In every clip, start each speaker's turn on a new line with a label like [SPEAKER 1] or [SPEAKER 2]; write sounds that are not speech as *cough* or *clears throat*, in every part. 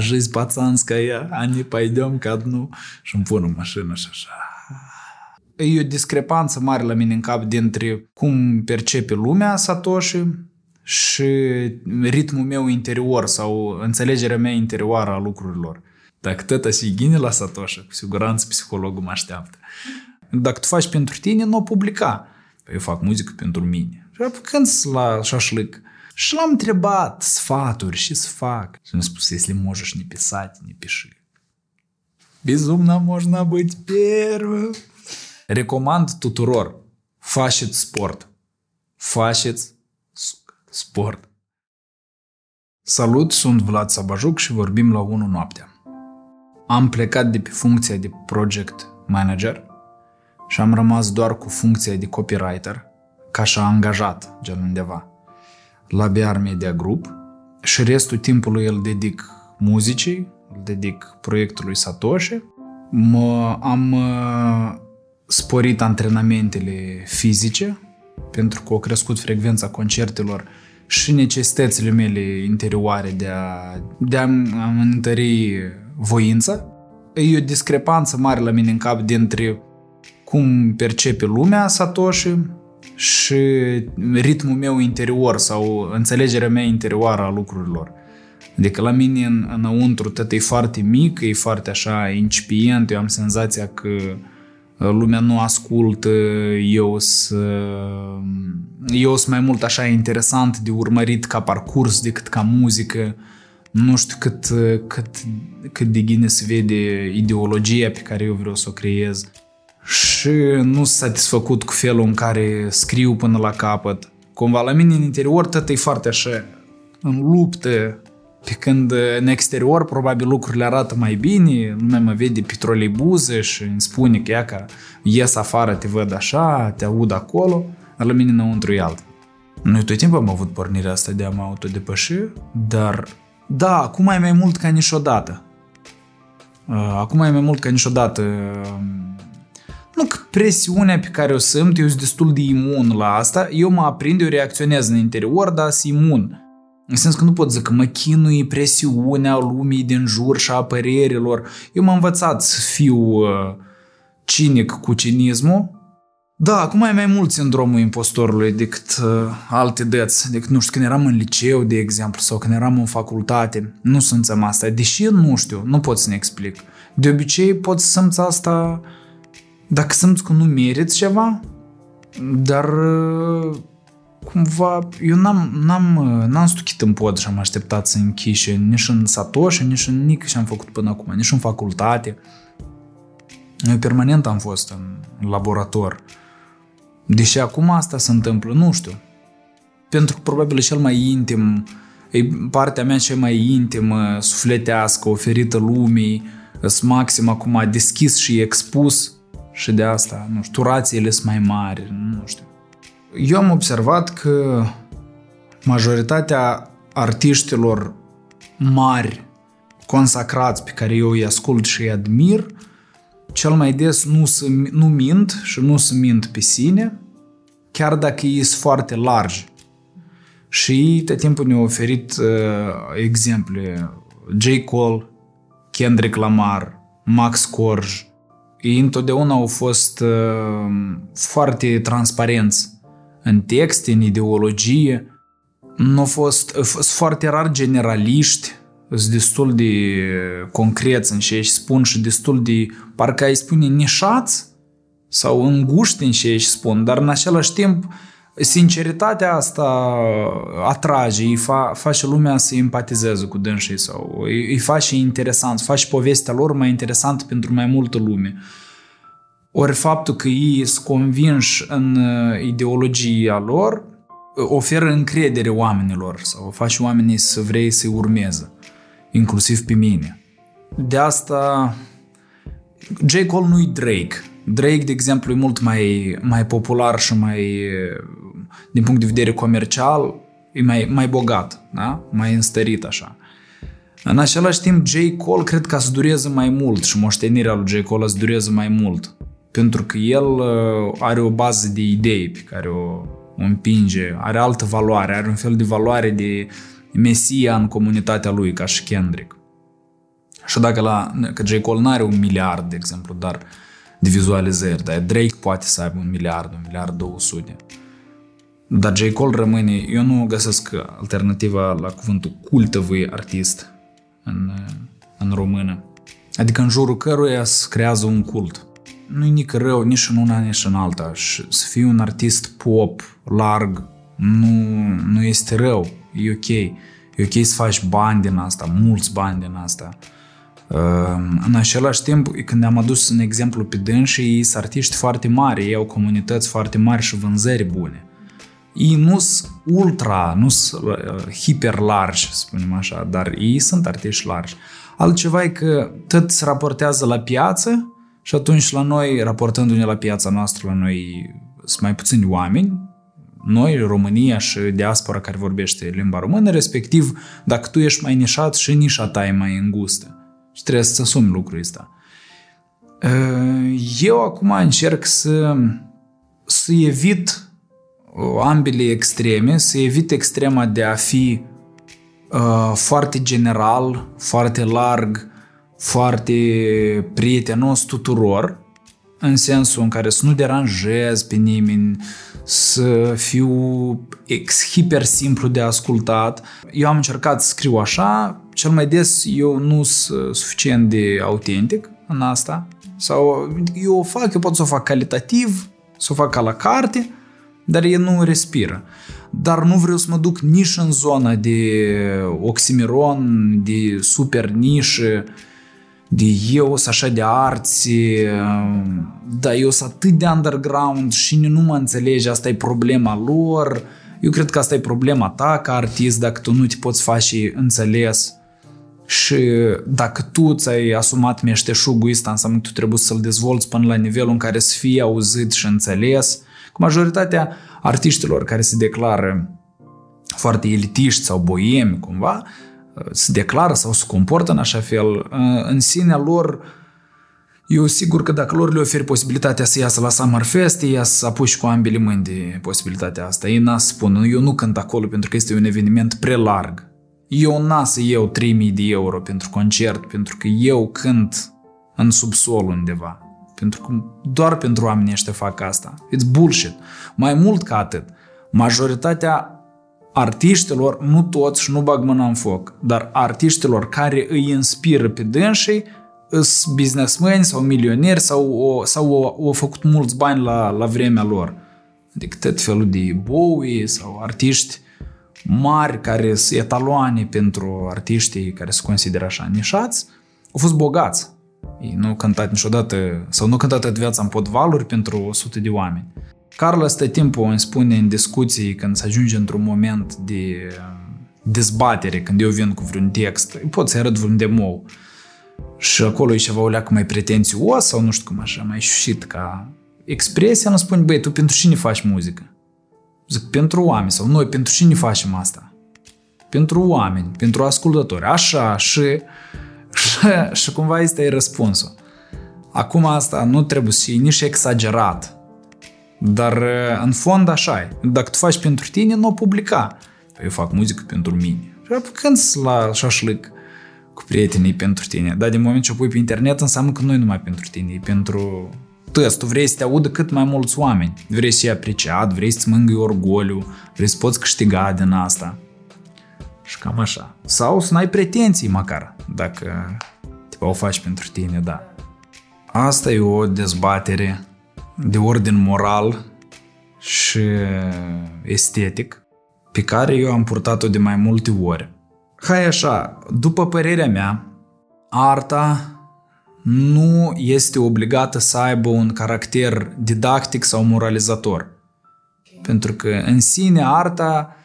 [SPEAKER 1] Жизнь пацанская, а не пойдем ко dnu și îmi pun în mașină și așa. E o discrepanță mare la mine în cap dintre cum percepe lumea Satoshi și ritmul meu interior sau înțelegerea mea interioară a lucrurilor. Dacă tăta și ghine la Satoshi, cu siguranță psihologul mă așteaptă. Dacă tu faci pentru tine, nu o publica. Păi eu fac muzică pentru mine. Și când la șașlic, și l-am întrebat sfaturi și să fac. Și mi-a spus, если можешь не писать, не пиши. Безумно можно быть первым. Recomand tuturor. Faceți sport. Faceți sport. Salut, sunt Vlad Sabajuc și vorbim la 1 noaptea. Am plecat de pe funcția de project manager și am rămas doar cu funcția de copywriter, ca și angajat, gen undeva la BR Media Group și restul timpului îl dedic muzicii, îl dedic proiectului Satoshi. Mă, am uh, sporit antrenamentele fizice pentru că au crescut frecvența concertelor și necesitățile mele interioare de a, de a întări voința. E o discrepanță mare la mine în cap dintre cum percepe lumea Satoshi și ritmul meu interior sau înțelegerea mea interioară a lucrurilor. Adică la mine în, înăuntru tot e foarte mic, e foarte așa incipient, eu am senzația că uh, lumea nu ascultă, eu sunt eu sunt mai mult așa interesant de urmărit ca parcurs decât ca muzică. Nu știu cât, cât, cât de gine se vede ideologia pe care eu vreau să o creez și nu sunt satisfăcut cu felul în care scriu până la capăt. Cumva la mine în interior tot e foarte așa, în luptă, pe când în exterior probabil lucrurile arată mai bine, lumea mă vede pe troleibuze și îmi spune că ea că ies afară, te văd așa, te aud acolo, dar la mine înăuntru e alt. Noi tot timpul am avut pornirea asta de a mă autodepăși, dar da, acum e mai mult ca niciodată. Uh, acum e mai mult ca niciodată nu că presiunea pe care o simt, eu sunt destul de imun la asta, eu mă aprind, eu reacționez în interior, dar sunt imun. În sens că nu pot zic că mă chinui presiunea lumii din jur și a părerilor. Eu m-am învățat să fiu uh, cinic cu cinismul. Da, acum e mai mult sindromul impostorului decât uh, alte dăți, decât, nu știu, când eram în liceu, de exemplu, sau când eram în facultate. Nu simțăm asta, deși nu știu, nu pot să ne explic. De obicei pot să simți asta dacă simți că nu meriți ceva, dar uh, cumva eu n-am, n-am, uh, n-am stuchit în pod și am așteptat să închișe nici în Satoshi, nici în nic ce am făcut până acum, nici în facultate. Eu permanent am fost în laborator. Deși acum asta se întâmplă, nu știu. Pentru că probabil e cel mai intim, e partea mea cea mai intimă, sufletească, oferită lumii, sunt maxim acum deschis și expus și de asta, nu știu, rațiile sunt mai mari, nu știu. Eu am observat că majoritatea artiștilor mari, consacrați, pe care eu îi ascult și îi admir, cel mai des nu, se, nu mint și nu se mint pe sine, chiar dacă ei sunt foarte largi. Și ei tot timpul ne-au oferit uh, exemple. J. Cole, Kendrick Lamar, Max Corj, ei întotdeauna au fost uh, foarte transparenți în text, în ideologie. Nu au fost, sunt foarte rar generaliști, sunt destul de concreți în ce își spun și destul de, parcă ai spune, nișați sau înguști în ce își spun, dar în același timp sinceritatea asta atrage, îi fa, face lumea să empatizeze cu dânsii sau îi, îi face interesant, face povestea lor mai interesantă pentru mai multă lume. Ori faptul că ei sunt convinși în uh, ideologia lor oferă încredere oamenilor sau face oamenii să vrei să-i urmeze, inclusiv pe mine. De asta J. Cole nu-i Drake. Drake, de exemplu, e mult mai, mai popular și mai, din punct de vedere comercial, e mai, mai bogat, da? mai înstărit așa. În același timp, J. Cole cred că să dureze mai mult și moștenirea lui J. Cole să dureze mai mult. Pentru că el uh, are o bază de idei pe care o, o împinge, are altă valoare, are un fel de valoare de mesia în comunitatea lui, ca și Kendrick. Și dacă la, că J. Cole nu are un miliard, de exemplu, dar de vizualizări, dar Drake poate să aibă un miliard, un miliard 200. Dar J. Cole rămâne, eu nu găsesc alternativa la cuvântul cultăvui artist în, în română. Adică în jurul căruia se creează un cult. Nu-i nici rău, nici în una, nici în alta. Și să fii un artist pop, larg, nu, nu este rău. E ok. E ok să faci bani din asta, mulți bani din asta. Ehm, în același timp, când am adus un exemplu pe dânsi, ei sunt artiști foarte mari, ei au comunități foarte mari și vânzări bune. Ei nu sunt ultra, nu sunt uh, hiper largi, să spunem așa, dar ei sunt artiști largi. Altceva e că tot se raportează la piață și atunci la noi, raportându-ne la piața noastră, la noi sunt mai puțini oameni, noi, România și diaspora care vorbește limba română, respectiv dacă tu ești mai nișat și nișa ta e mai îngustă. Și trebuie să asumi lucrul ăsta. Eu acum încerc să, să evit ambele extreme, să evit extrema de a fi uh, foarte general, foarte larg, foarte prietenos tuturor, în sensul în care să nu deranjez pe nimeni, să fiu ex hiper simplu de ascultat. Eu am încercat să scriu așa, cel mai des eu nu sunt suficient de autentic în asta, sau eu o fac, eu pot să o fac calitativ, să o fac ca la carte, dar el nu respiră. Dar nu vreau să mă duc nici în zona de oximiron, de super nișă, de eu sunt așa de arți, dar eu sunt atât de underground și nu mă înțelege, asta e problema lor. Eu cred că asta e problema ta ca artist, dacă tu nu te poți face înțeles. Și dacă tu ți-ai asumat meșteșugul ăsta, înseamnă că tu trebuie să-l dezvolți până la nivelul în care să fie auzit și înțeles. Cu majoritatea artiștilor care se declară foarte elitiști sau boiemi cumva, se declară sau se comportă în așa fel, în sinea lor, eu sigur că dacă lor le oferi posibilitatea să iasă la Summerfest, ei să apuci cu ambele mâini de posibilitatea asta. Ei n spun, eu nu cânt acolo pentru că este un eveniment prea larg. Eu n să iau 3000 de euro pentru concert, pentru că eu cânt în subsol undeva. Pentru că doar pentru oamenii ăștia fac asta. It's bullshit. Mai mult ca atât, majoritatea artiștilor, nu toți și nu bag mâna în foc, dar artiștilor care îi inspiră pe dânsii sunt businessmen sau milioneri sau, o, sau o, au făcut mulți bani la, la vremea lor. Adică tot felul de Bowie sau artiști mari care sunt etaloane pentru artiștii care se consideră așa nișați, au fost bogați. Ei nu au cântat niciodată, sau nu au cântat toată viața în podvaluri pentru 100 de oameni. Carlos tot timpul îmi spune în discuții când se ajunge într-un moment de dezbatere, când eu vin cu vreun text, pot să-i arăt vreun demo și acolo e ceva o leacă mai pretențios sau nu știu cum așa, mai șușit ca expresia, nu spune, băi, tu pentru cine faci muzică? Zic, pentru oameni sau noi pentru cine facem asta? Pentru oameni, pentru ascultători. Așa și, *laughs* și, și cumva este răspunsul. Acum asta nu trebuie să fie nici exagerat dar în fond așa e. Dacă tu faci pentru tine, nu o publica. Eu fac muzică pentru mine. Și când la șașlic cu prietenii pentru tine. Dar din moment ce o pui pe internet, înseamnă că nu e numai pentru tine, e pentru tăți. Tu vrei să te audă cât mai mulți oameni. Vrei să fii apreciat, vrei să-ți mângâi orgoliu, vrei să poți câștiga din asta. Și cam așa. Sau să n-ai pretenții măcar, dacă te o faci pentru tine, da. Asta e o dezbatere de ordin moral și estetic pe care eu am purtat-o de mai multe ori. Hai așa, după părerea mea, arta nu este obligată să aibă un caracter didactic sau moralizator. Pentru că în sine arta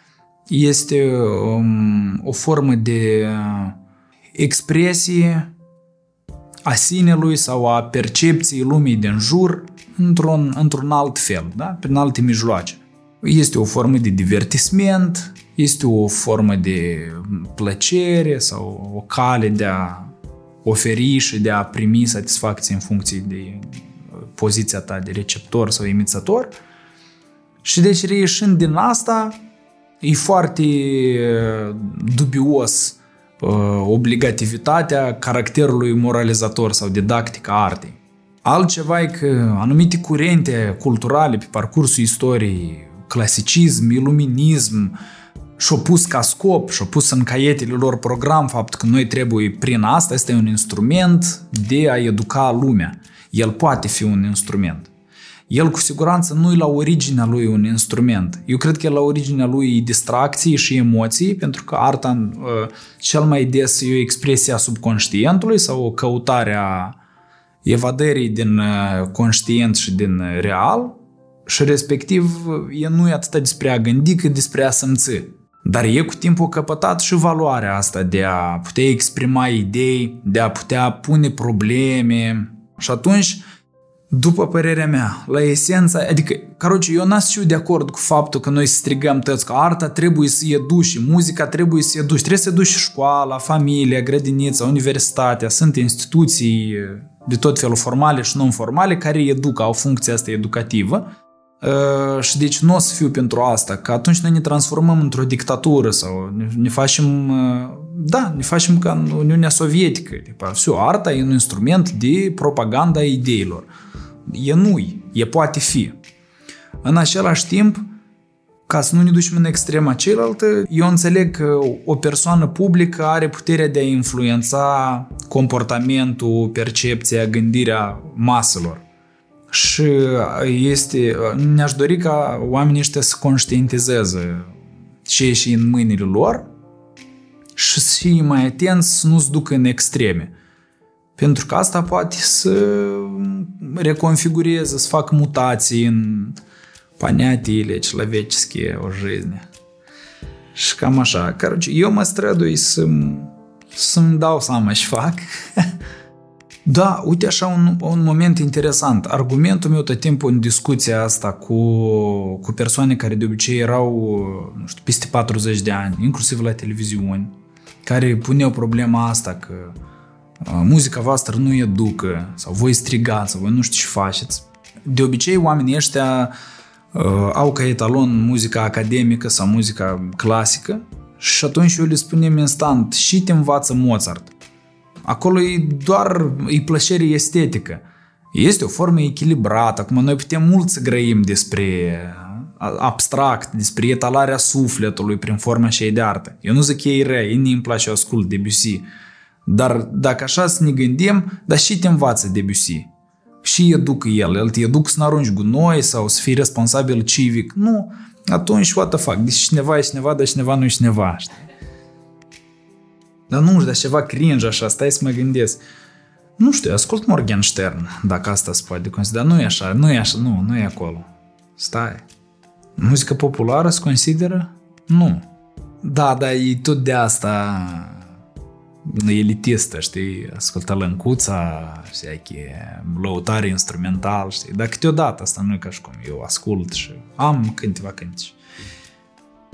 [SPEAKER 1] este um, o formă de expresie a sinelui sau a percepției lumii din jur într-un, într-un alt fel, da? prin alte mijloace. Este o formă de divertisment, este o formă de plăcere sau o cale de a oferi și de a primi satisfacție în funcție de poziția ta de receptor sau emițător. Și deci reieșind din asta, e foarte dubios obligativitatea caracterului moralizator sau didactic a artei. Altceva e că anumite curente culturale pe parcursul istoriei, clasicism, iluminism, și-au pus ca scop, și-au pus în caietele lor program faptul că noi trebuie prin asta, este un instrument de a educa lumea. El poate fi un instrument. El cu siguranță nu e la originea lui un instrument. Eu cred că e la originea lui distracții și emoții, pentru că arta uh, cel mai des e o expresie a subconștientului sau o căutare a evadării din uh, conștient și din real și respectiv e nu e atât despre a gândi cât despre a simți. Dar e cu timpul căpătat și valoarea asta de a putea exprima idei, de a putea pune probleme. Și atunci, după părerea mea, la esența, adică, caroce, eu n-am de acord cu faptul că noi strigăm tăți că arta trebuie să educi, muzica trebuie să educi, trebuie să educi școala, familia, grădinița, universitatea, sunt instituții de tot felul formale și non-formale care educă, au funcția asta educativă. Uh, și deci nu o să fiu pentru asta, că atunci noi ne transformăm într-o dictatură sau ne, ne facem, uh, da, ne facem ca în Uniunea Sovietică. Tipa, все, arta e un instrument de propaganda a ideilor. E nu e poate fi. În același timp, ca să nu ne ducem în extrema cealaltă, eu înțeleg că o persoană publică are puterea de a influența comportamentul, percepția, gândirea maselor. Și este, ne-aș dori ca oamenii ăștia să conștientizeze ce e și în mâinile lor și să fie mai atenți să nu se ducă în extreme. Pentru că asta poate să reconfigureze, să facă mutații în понятиile человеческие o жизни. Și cam așa. Короче, eu mă strădui să să-mi dau seama și fac *laughs* Da, uite așa un, un moment interesant. Argumentul meu tot timpul în discuția asta cu, cu persoane care de obicei erau, nu știu, peste 40 de ani, inclusiv la televiziuni, care puneau problema asta că uh, muzica voastră nu educă, sau voi strigați, sau voi nu știu ce faceți. De obicei, oamenii ăștia uh, au ca etalon muzica academică sau muzica clasică și atunci eu le spunem instant și te învață Mozart Acolo e doar e plăcere estetică. Este o formă echilibrată. Acum noi putem mult să grăim despre abstract, despre etalarea sufletului prin forma și de artă. Eu nu zic că e rea, ei îmi place ascult Debussy. Dar dacă așa să ne gândim, dar și te învață Debussy. Și educă el, el te educă să nu arunci gunoi sau să fii responsabil civic. Nu, atunci what the fuck, deci cineva e cineva, dar cineva nu e cineva, știi? Dar nu știu, dar ceva cringe așa, stai să mă gândesc. Nu știu, ascult Morgenstern, dacă asta se poate considera. Nu e așa, nu e așa, nu, nu e acolo. Stai. Muzică populară se consideră? Nu. Da, dar e tot de asta elitistă, știi, ascultă lăncuța, știi, lăutare instrumental, știi, dar câteodată asta nu e ca și cum eu ascult și am câteva cântici.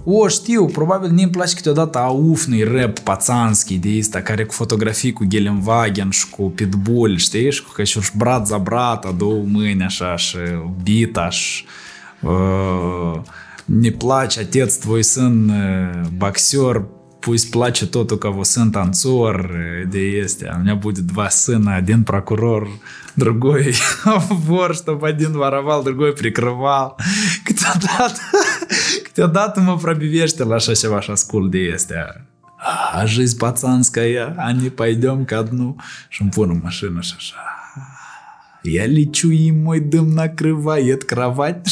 [SPEAKER 1] O, știu, probabil nu-mi place câteodată aufnui rap pațanski de asta, care cu fotografii cu Gelenwagen și cu Pitbull, știi? Și cu că și brat za brata, două mâini așa și bita și uh, ne place отец твой сын боксер, пусть плачет тот, у кого сын танцор, где есть, а у меня будет два сына, один прокурор, другой вор, чтобы один воровал, другой прикрывал. Câteodată Câteodată mă пробивешься la așa ceva și ascult de este. A, жизнь пацанская, а не пойдем ко дну. Mașină și așa. Я лечу и мой дым накрывает кровать.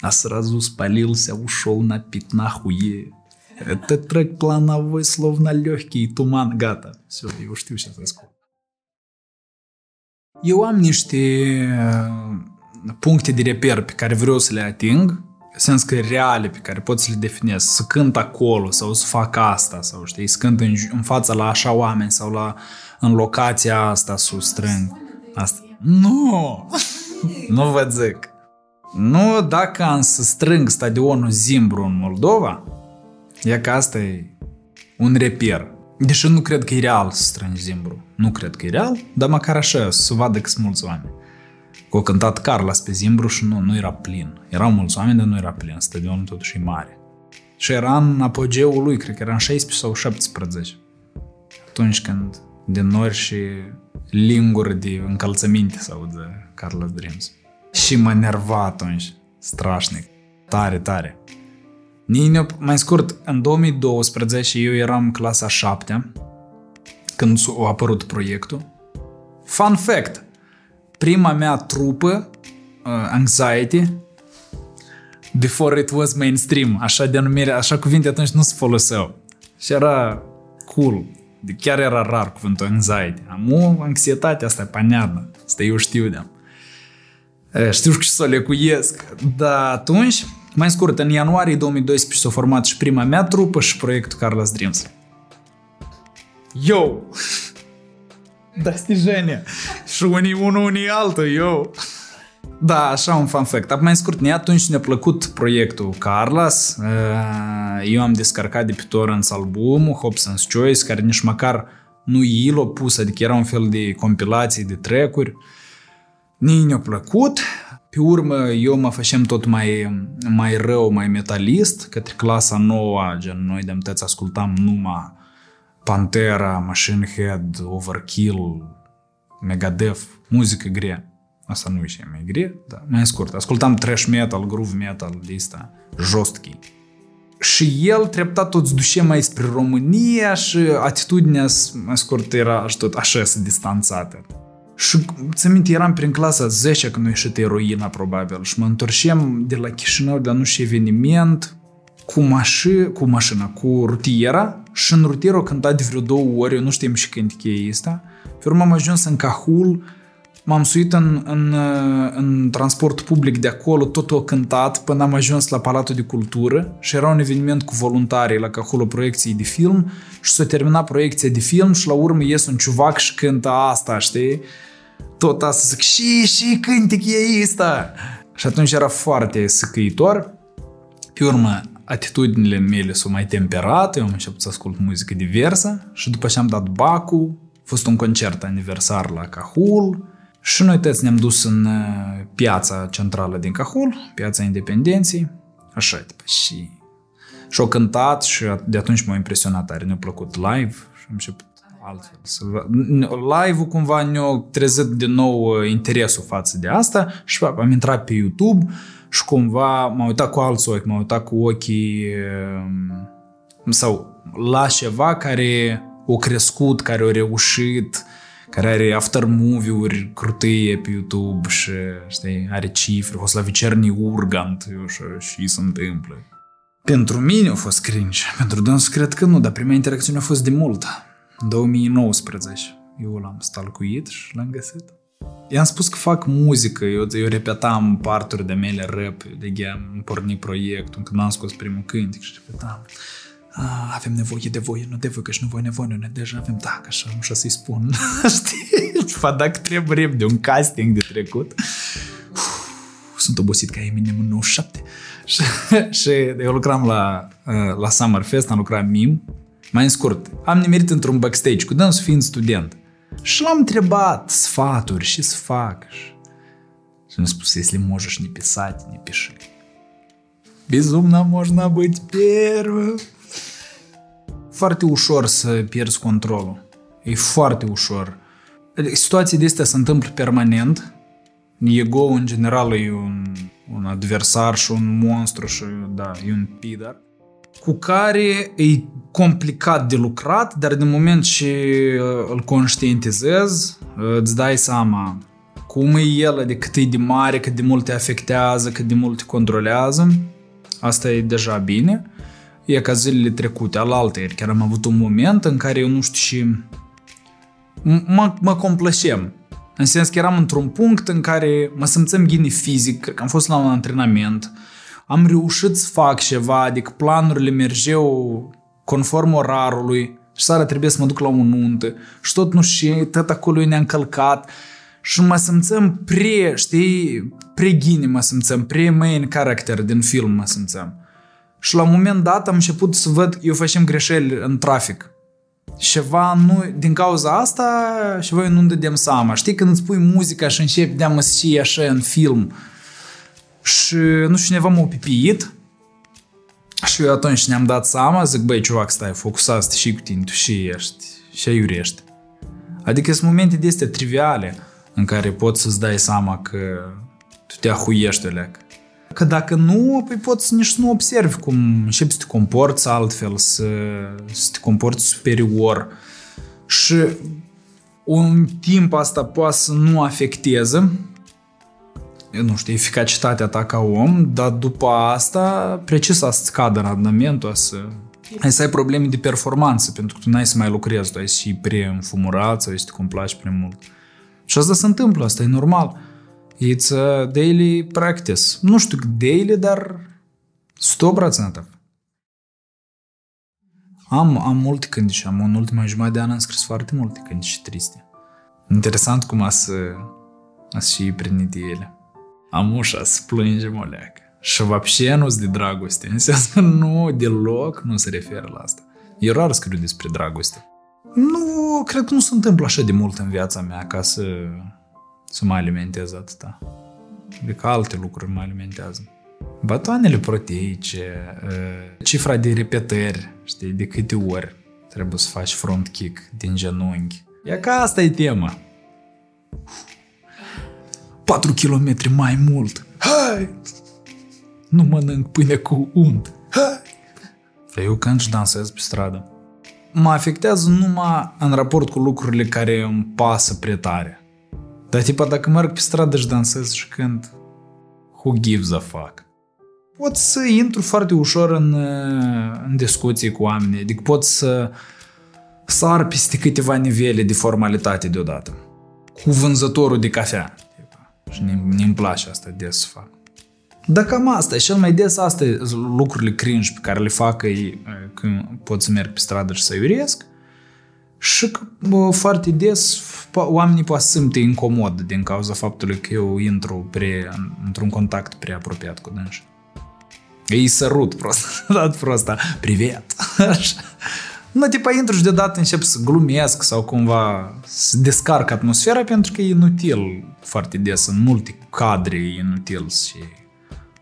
[SPEAKER 1] А сразу спалился, ушел на пить нахуй. Этот трек плановой, словно легкий tуман. Gata. Все, eu știu ce să ascult. Eu am niște puncte de reper pe care vreau să le ating, sens că reale pe care pot să le definez, să cânt acolo sau să fac asta sau știi, să cânt în, în fața la așa oameni sau la în locația asta să strâng. Asta. Nu! nu vă zic. Nu dacă am să strâng stadionul Zimbru în Moldova, E că asta e un reper. Deși nu cred că e real să strângi zimbru. Nu cred că e real, dar măcar așa, să vadă că sunt mulți oameni. Cu cântat Carlos pe Zimbru și nu, nu era plin. Erau mulți oameni, dar nu era plin. Stadionul totuși e mare. Și era în apogeul lui, cred că era în 16 sau 17. Atunci când din nori și linguri de încălțăminte se audă Carlos Dreams. Și mă nerva atunci, strașnic, tare, tare. Nino, mai scurt, în 2012 eu eram clasa 7 când a apărut proiectul. Fun fact! Prima mea trupă, uh, Anxiety, before it was mainstream, așa denumire, așa cuvinte atunci nu se foloseau. Și era cool. De chiar era rar cuvântul anxiety. Am anxietatea asta e paneadă. Asta eu știu de Știu că să o lecuiesc. Dar atunci, mai scurt, în ianuarie 2012 s-a format și prima mea trupă și proiectul Carlos Dreams. Yo! *laughs* Достижение! Și unii unul, unii altul, yo! Da, așa un fun fact. Dar mai scurt, ne atunci ne-a plăcut proiectul Carlos. Eu am descarcat de pe torrents albumul Hobson's Choice, care nici măcar nu el l-a pus, adică era un fel de compilații de track-uri. Nii ne-a plăcut. pe urmă, eu mă făceam tot mai, mai rău, mai metalist, către clasa nouă, gen noi de tăți ascultam numai Pantera, Machine Head, Overkill, Megadeth, muzică grea. Asta nu e mai grea, dar mai scurt. Ascultam trash metal, groove metal, de asta, jostchi. Și el treptat tot duce mai spre România și atitudinea, mai scurt, era tot așa să distanțată. Și ți minte, eram prin clasa 10 când a ieșit eroina, probabil, și mă întorceam de la Chișinău de la nu și eveniment cu, maș- cu mașina, cu rutiera și în rutieră o cântat de vreo două ori, eu nu știam și când e asta. Pe urmă am ajuns în Cahul, m-am suit în, în, în transport public de acolo, tot o cântat până am ajuns la Palatul de Cultură și era un eveniment cu voluntarii la Cahul o proiecție de film și s-a terminat proiecția de film și la urmă ies un ciuvac și cântă asta, știi? Tot asta zic, și, și cântic e asta! Și atunci era foarte săcăitor. Pe urmă, atitudinile mele s-au mai temperat, eu am început să ascult muzică diversă și după ce am dat bacul, a fost un concert aniversar la Cahul și noi toți ne-am dus în piața centrală din Cahul, piața Independenței, așa, tipa, și și-au cântat și de atunci m-a impresionat tare, ne-a plăcut live și am început altfel. Live-ul cumva ne-a trezit din nou interesul față de asta și am intrat pe YouTube și cumva m-am uitat cu alți ochi, m-am uitat cu ochii sau la ceva care o crescut, care a reușit, care are after movie-uri crutâie pe YouTube și știi, are cifre, a fost la Vicerni Urgant eu, și, și se întâmplă. Pentru mine a fost cringe, pentru dânsul cred că nu, dar prima interacțiune a fost de mult. 2019. Eu l-am stalcuit și l-am găsit. I-am spus că fac muzică, eu, eu repetam parturi de mele rap, de ghe am pornit proiectul, când am scos primul cântic și repetam Ah, avem nevoie de voie, nu de voi, că și nu voi nevoie, nu ne deja avem, da, că așa, nu știu să-i spun. *laughs* Știi? Fa dacă trebuie de un casting de trecut. Uf, sunt obosit ca Eminem în 97. și, *laughs* și eu lucram la, la Summerfest, am lucrat mim, mai în scurt, am nimerit într-un backstage cu dânsul fiind student. Și l-am întrebat sfaturi și să fac. Și mi-a spus, если можешь не писать, не пиши. Безумно можно быть первым. Foarte ușor să pierzi controlul. E foarte ușor. Situații de astea se întâmplă permanent. Ego, în general, e un, un adversar și un monstru și, da, e un pidar cu care e complicat de lucrat, dar din moment ce îl conștientizezi, îți dai seama cum e el, de cât e de mare, cât de mult te afectează, cât de mult te controlează. Asta e deja bine. E ca zilele trecute, al altăieri, chiar am avut un moment în care eu nu știu și mă, mă complășem. În sens că eram într-un punct în care mă simțeam ghini fizic, cred că am fost la un antrenament, am reușit să fac ceva, adică planurile mergeau conform orarului și seara trebuie să mă duc la o nuntă și tot nu știu, tot acolo ne-a încălcat și mă simțăm pre, știi, pre-ghini mă simțăm, pre-main character din film mă simțăm. Și la un moment dat am început să văd, eu facem greșeli în trafic. ceva nu, din cauza asta, ceva nu dădem seama. Știi, când îți pui muzica și începi de a și așa în film și, nu știu, cineva m-a pipiit și eu atunci ne-am dat seama, zic, băi, ceva, stai, focusat și cu tine, tu și ești, și aiurești. Adică sunt momente de astea triviale în care poți să-ți dai seama că tu te ahuiești, leac. Că dacă nu, păi poți nici să nu observi cum începi să te comporți altfel, să, să te comporți superior. Și un timp asta poate să nu afecteze nu știu, eficacitatea ta ca om, dar după asta precis să scadă randamentul, să ai să ai probleme de performanță, pentru că tu n-ai să mai lucrezi, tu ai să fii prea înfumurat sau să te complaci prea mult. Și asta se întâmplă, asta e normal. It's a daily practice. Nu știu daily, dar 100%. Am, am multe cântici, am în ultima jumătate de an am scris foarte multe cântici triste. Interesant cum a să, a să și prinit ele. Am ușa să plângem o leacă. Și вообще nu de dragoste. Înseamnă nu, deloc nu se referă la asta. E rar scriu despre dragoste. Nu, cred că nu se întâmplă așa de mult în viața mea ca să, să mă alimentez atâta. Adică alte lucruri mă alimentează. Batoanele proteice, ă, cifra de repetări, știi, de câte ori trebuie să faci front kick din genunchi. E ca asta e tema. 4 km mai mult. Hai! Nu mănânc pâine cu unt. Hai! Eu când și dansez pe stradă. Mă afectează numai în raport cu lucrurile care îmi pasă prea tare. Dar tipa dacă merg pe stradă și dansez și când who gives a fuck? Pot să intru foarte ușor în, în discuții cu oamenii, adică pot să sar peste câteva nivele de formalitate deodată. Cu vânzătorul de cafea. Și ne-mi place asta des să fac. Dar cam asta, cel mai des asta lucrurile cringe pe care le fac ei când pot să merg pe stradă și să iuresc. Și că, bă, foarte des oamenii poate să simte incomod din cauza faptului că eu intru pre, într-un contact prea apropiat cu dânsi. Ei sărut prost, *laughs* dat prosta, privet. *laughs* Nu, tipa intru și deodată încep să glumesc sau cumva să descarc atmosfera pentru că e inutil foarte des în multe cadre e inutil și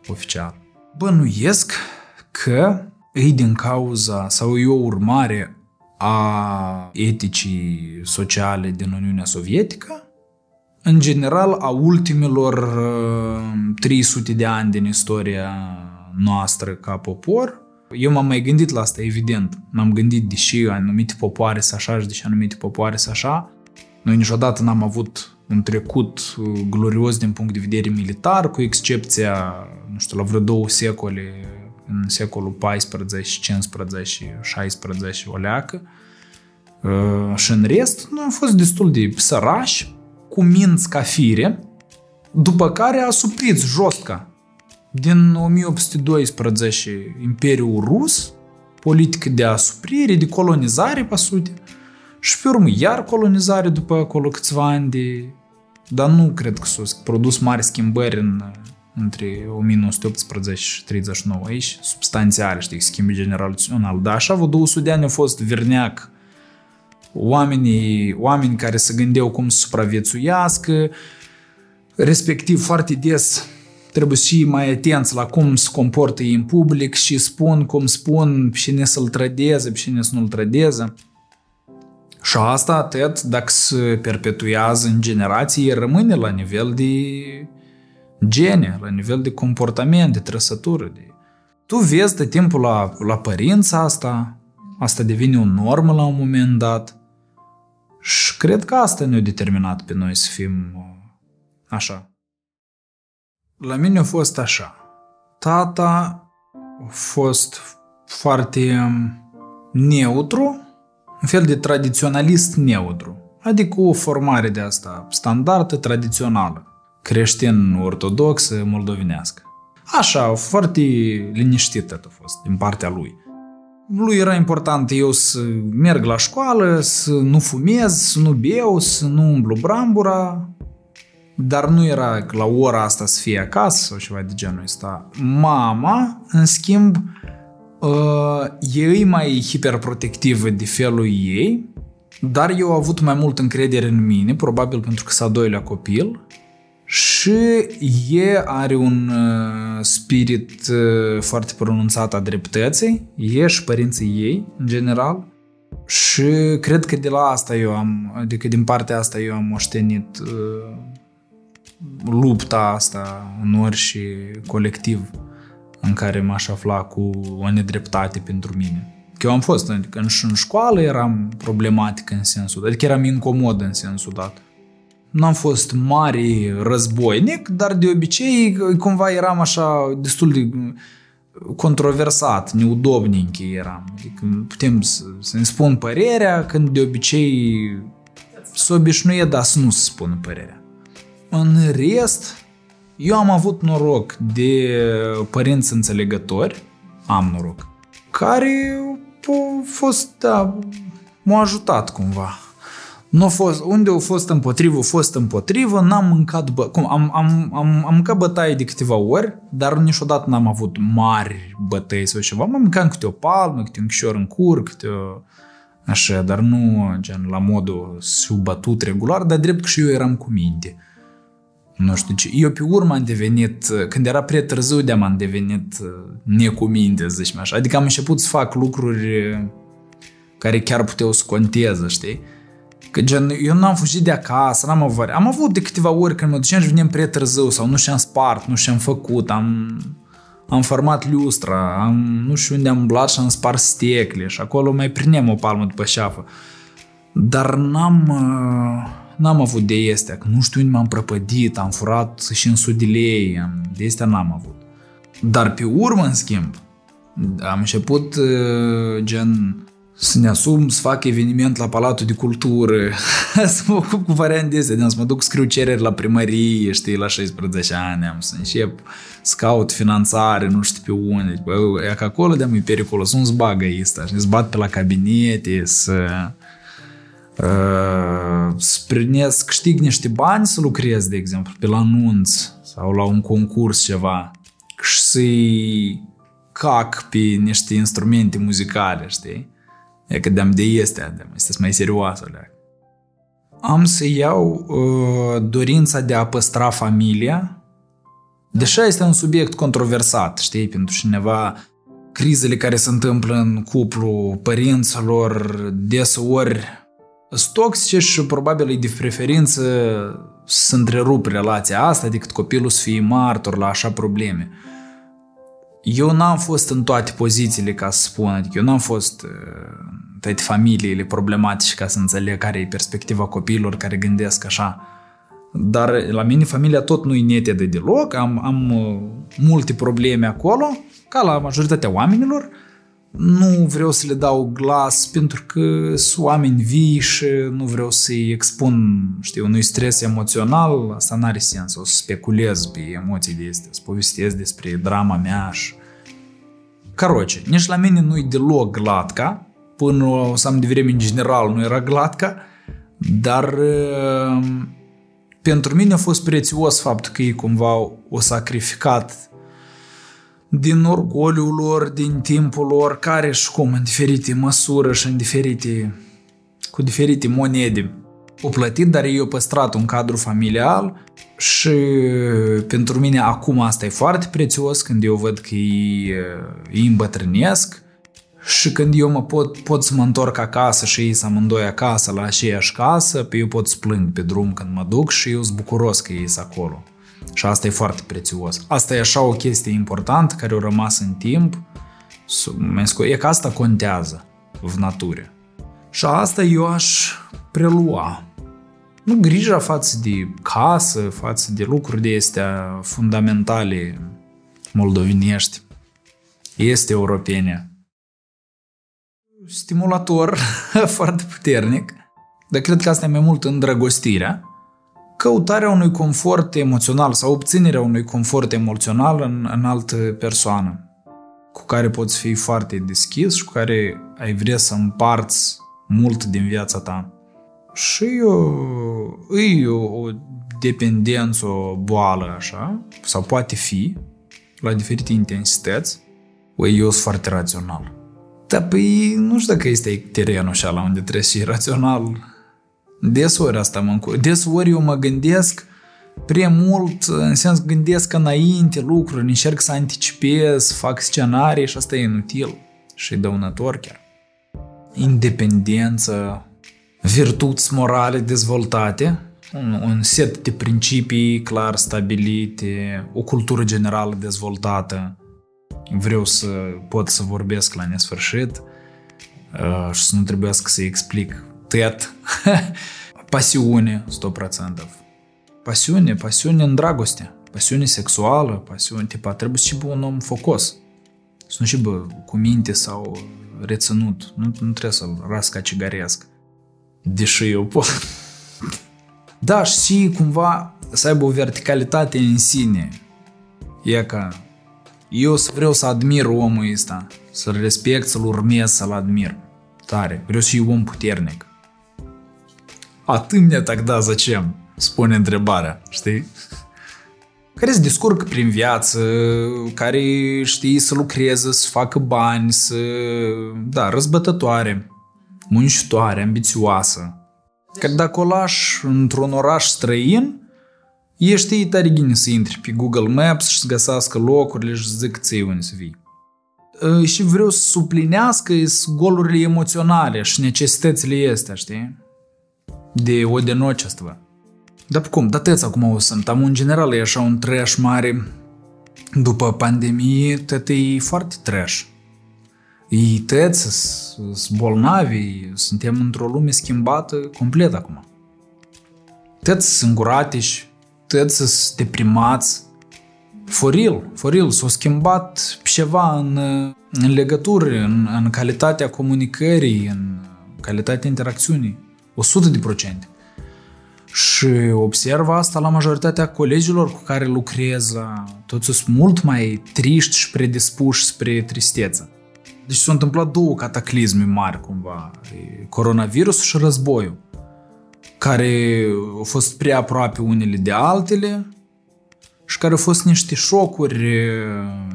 [SPEAKER 1] oficial. Bănuiesc că e din cauza sau e o urmare a eticii sociale din Uniunea Sovietică, în general a ultimilor 300 de ani din istoria noastră ca popor, eu m-am mai gândit la asta, evident. M-am gândit, deși anumite popoare să așa și deși anumite popoare să așa, noi niciodată n-am avut un trecut uh, glorios din punct de vedere militar, cu excepția, nu știu, la vreo două secole, în secolul 14, 15, 16 o leacă. Uh, și în rest, noi am fost destul de sărași, cu minți ca fire, după care a suprit josca din 1812 Imperiul Rus, politică de asuprire, de colonizare, pe sute, și pe urmă iar colonizare după acolo câțiva ani de... Dar nu cred că s-au produs mari schimbări în, între 1918 și 39 aici, substanțiale, știi, schimb generațional. Dar așa vreo 200 de ani au fost verneac oamenii, oameni care se gândeau cum să supraviețuiască, respectiv foarte des trebuie și mai atenți la cum se comportă ei în public și spun cum spun, cine să-l trădeze, cine să nu-l trădeze. Și asta atât dacă se perpetuează în generații, rămâne la nivel de gene, la nivel de comportament, de trăsătură. De... Tu vezi de timpul la, la părința asta, asta devine o normă la un moment dat și cred că asta ne-a determinat pe noi să fim uh, așa. La mine a fost așa. Tata a fost foarte um, neutru, un fel de tradiționalist neutru. Adică o formare de asta standardă, tradițională, creștin-ortodoxă, moldovenească. Așa, foarte liniștit a fost din partea lui. Lui era important eu să merg la școală, să nu fumez, să nu beau, să nu umblu brambura, dar nu era la ora asta să fie acasă sau ceva de genul ăsta. Mama, în schimb, Uh, e mai hiperprotectivă de felul ei, dar eu am avut mai mult încredere în mine, probabil pentru că s-a doilea copil, și e are un uh, spirit uh, foarte pronunțat a dreptății, e și părinții ei, în general, și cred că de la asta eu am, adică din partea asta eu am moștenit uh, lupta asta în orice colectiv în care m-aș afla cu o nedreptate pentru mine. Că eu am fost, adică în, în școală eram problematic în sensul, adică eram incomod în sensul dat. Nu am fost mare războinic, dar de obicei cumva eram așa destul de controversat, neudobnic eram. Adică putem să, să-mi spun părerea când de obicei s-o obișnuie, dar să nu spun părerea. În rest, eu am avut noroc de părinți înțelegători, am noroc, care au fost, da, m-au ajutat cumva. Nu a fost, unde au fost împotrivă, au fost împotrivă, n-am mâncat, bă, cum, am, am, am, am mâncat bătaie de câteva ori, dar niciodată n-am avut mari bătăi sau ceva. Mă mâncam câte o palmă, câte un chișor în cur, câte o, așa, dar nu gen la modul să bătut regular, dar drept că și eu eram cu minte. Nu știu ce. Eu pe urmă am devenit, când era prea târziu de am devenit uh, necuminte, să zicem așa. Adică am început să fac lucruri care chiar puteau să conteze, știi? Că gen, eu n-am fugit de acasă, n-am avut Am avut de câteva ori când mă duceam și veneam prea târziu sau nu și-am spart, nu și-am făcut, am, am format lustra, am, nu știu unde am umblat și am spart stecle și acolo mai prineam o palmă după șafă. Dar n-am, uh, n-am avut de astea, că nu știu unde m-am prăpădit, am furat și în sudilei, am, de astea n-am avut. Dar pe urmă, în schimb, am început uh, gen să ne asum, să fac eveniment la Palatul de Cultură, *laughs* să mă ocup cu variante astea, să mă duc scriu cereri la primărie, știi, la 16 ani, am să încep să caut finanțare, nu știu pe unde. Bă, e că acolo de-am e periculos, nu-ți bagă asta, și bat pe la cabinete, să uh, să primesc, câștig niște bani să lucrez, de exemplu, pe la anunț sau la un concurs ceva și să-i cac pe niște instrumente muzicale, știi? E că de-am de este, de este mai serioasă. Leac. Am să iau uh, dorința de a păstra familia, deși este un subiect controversat, știi, pentru cineva crizele care se întâmplă în cuplu părinților deseori sunt toxice și probabil e de preferință să întrerup relația asta decât copilul să fie martor la așa probleme. Eu n-am fost în toate pozițiile, ca să spun, adică eu n-am fost uh, în toate familiile problematice ca să înțeleg care e perspectiva copiilor care gândesc așa. Dar la mine familia tot nu e netedă deloc, am, am uh, multe probleme acolo, ca la majoritatea oamenilor, nu vreau să le dau glas pentru că sunt oameni vii și nu vreau să-i expun, știu, unui stres emoțional, asta n-are sens, o să speculez pe emoții de astea, să povestesc despre drama mea și... Caroce, nici la mine nu-i deloc glatca, până o să am de vreme în general nu era glatca, dar uh, pentru mine a fost prețios faptul că ei cumva au sacrificat din orgoliul lor, din timpul lor, care și cum, în diferite măsuri și în diferite, cu diferite monede. O plătit, dar ei au păstrat un cadru familial și pentru mine acum asta e foarte prețios când eu văd că ei, ei îmbătrânesc și când eu mă pot, pot să mă întorc acasă și ei să amândoi acasă la aceeași casă, pe eu pot să plâng pe drum când mă duc și eu sunt bucuros că ei sunt acolo. Și asta e foarte prețios. Asta e așa o chestie importantă care a rămas în timp. E că asta contează în natură. Și asta eu aș prelua. Nu grija față de casă, față de lucruri de astea fundamentale moldovenești, este europene. Stimulator *laughs* foarte puternic, dar cred că asta e mai mult îndrăgostirea căutarea unui confort emoțional sau obținerea unui confort emoțional în, în altă persoană cu care poți fi foarte deschis și cu care ai vrea să împarți mult din viața ta. Și o, e o, o dependență, o boală așa, sau poate fi, la diferite intensități, o, eu sunt foarte rațional. Dar păi, nu știu dacă este terenul așa la unde trebuie să rațional. Desori asta mă încur. Desori eu mă gândesc prea mult, în sens gândesc înainte lucruri, încerc să anticipez, fac scenarii și asta e inutil și dăunător chiar. Independență, virtuți morale dezvoltate, un, un set de principii clar stabilite, o cultură generală dezvoltată. Vreau să pot să vorbesc la nesfârșit uh, și să nu trebuiască să explic tăiat. *laughs* Pasiune, 100%. Pasiune, pasiune în dragoste, pasiune sexuală, pasiune, tipa, trebuie să și un om focos. Să nu și bă, cu minte sau reținut. Nu, nu trebuie să-l rasca cigaresc. Deși eu pot. *laughs* Da, și cumva să aibă o verticalitate în sine. E ca eu vreau să admir omul ăsta, să-l respect, să-l urmez, să-l admir. Tare. Vreau să fiu om puternic. A ты мне тогда zicem? Spune întrebarea, știi? Care se descurcă prin viață, care știi să lucreze, să facă bani, să... Da, răzbătătoare, muncitoare, ambițioasă. Că dacă o lași într-un oraș străin, ești tare gine să intri pe Google Maps și să găsească locurile și să zic ție unde să vii. Și vreau să suplinească golurile emoționale și necesitățile astea, știi? De o denocestvă. Dar cum? Da tăți acum o sunt. Am în general e așa un trash mare. După pandemie, tătă e foarte trash. E tăți, sunt bolnavi, suntem într-o lume schimbată complet acum. Tăți sunt guratiși, tăți sunt deprimați. For real, for real, s-a schimbat ceva în, în legături, în, în calitatea comunicării, în calitatea interacțiunii. 100 de procente. Și observ asta la majoritatea colegilor cu care lucrez, toți sunt mult mai triști și predispuși spre tristeță. Deci s-au întâmplat două cataclisme mari cumva, coronavirusul și războiul, care au fost prea aproape unele de altele și care au fost niște șocuri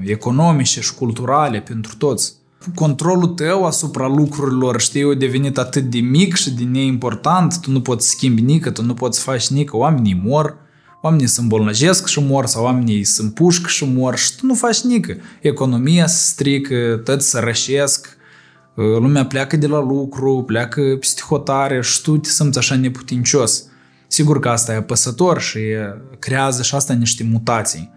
[SPEAKER 1] economice și culturale pentru toți controlul tău asupra lucrurilor, știi, a devenit atât de mic și de neimportant, tu nu poți schimbi nică, tu nu poți face nică, oamenii mor, oamenii se îmbolnăjesc și mor, sau oamenii se împușcă și mor și tu nu faci nică. Economia se strică, toți se rășesc, lumea pleacă de la lucru, pleacă peste hotare și tu te simți așa neputincios. Sigur că asta e apăsător și creează și asta niște mutații.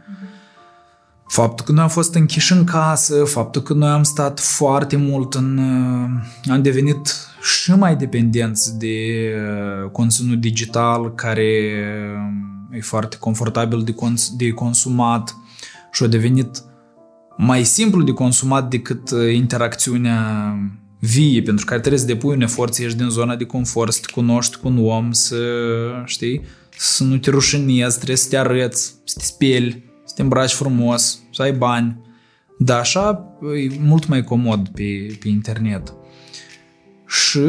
[SPEAKER 1] Faptul că noi am fost închiși în casă, faptul că noi am stat foarte mult în... Uh, am devenit și mai dependenți de uh, conținut digital care uh, e foarte confortabil de, cons- de consumat și a devenit mai simplu de consumat decât interacțiunea vie, pentru care trebuie să depui un efort să ieși din zona de confort, să te cunoști cu un om, să, știi, să nu te rușinezi, trebuie să te arăți, să te speli, să te îmbraci frumos, să ai bani. Dar așa e mult mai comod pe, pe internet. Și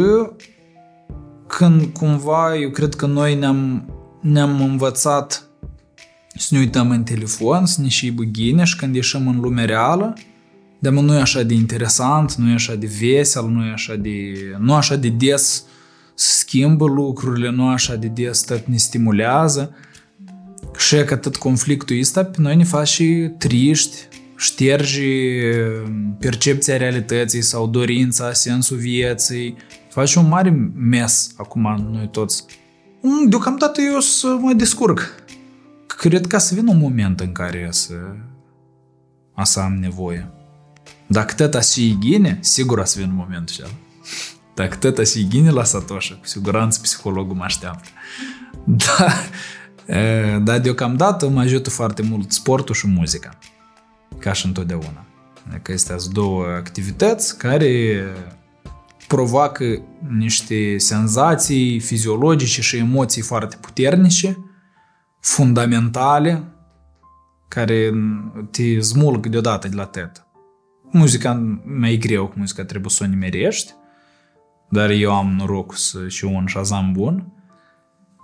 [SPEAKER 1] când cumva eu cred că noi ne-am, ne-am învățat să ne uităm în telefon, să ne și băghine și când ieșim în lumea reală, dar nu e așa de interesant, nu e așa de vesel, nu e așa de, nu așa de des schimbă lucrurile, nu așa de des tot ne stimulează. Și că tot conflictul ăsta pe noi ne face și triști, ștergi percepția realității sau dorința, sensul vieții. Face un mare mes acum noi toți. Deocamdată eu să mă descurc. Cred că să vină un moment în care să, să am nevoie. Dacă tăta și ighine, sigur o să vină momentul ăla. Dacă tăta și ighine la Satoshi, cu siguranță psihologul mă așteaptă. Da, dar deocamdată mă ajută foarte mult sportul și muzica. Ca și întotdeauna. Adică astea sunt două activități care provoacă niște senzații fiziologice și emoții foarte puternice, fundamentale, care te smulg deodată de la tet. Muzica mai greu cu muzica trebuie să o nimerești, dar eu am norocul să și un șazam bun.